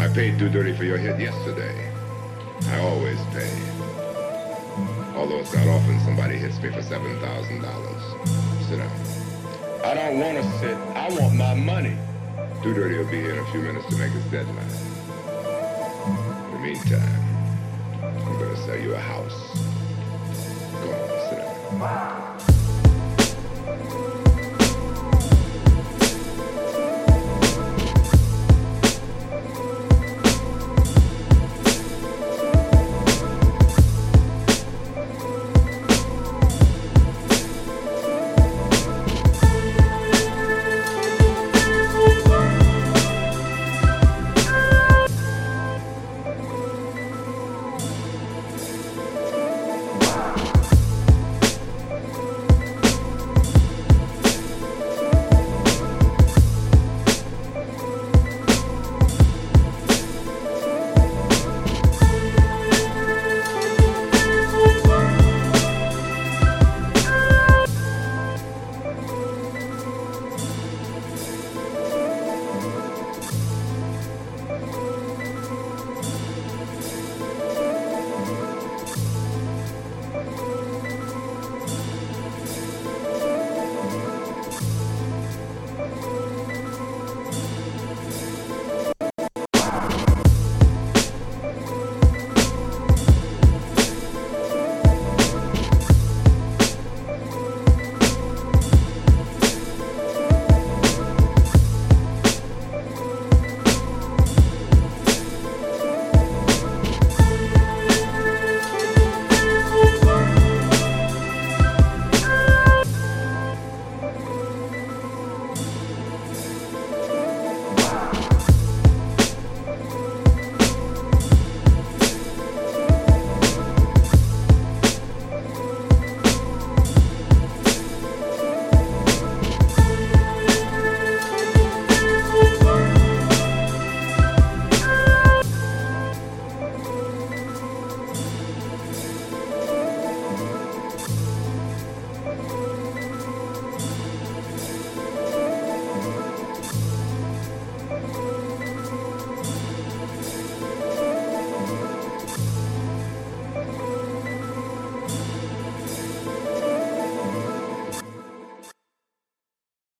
I paid Too Dirty for your hit yesterday. I always pay. Although it's not often somebody hits me for $7,000. Sit down. I don't want to sit. I want my money. Too Dirty will be here in a few minutes to make his deadline. In the meantime, I'm gonna sell you a house. Go on, sit down.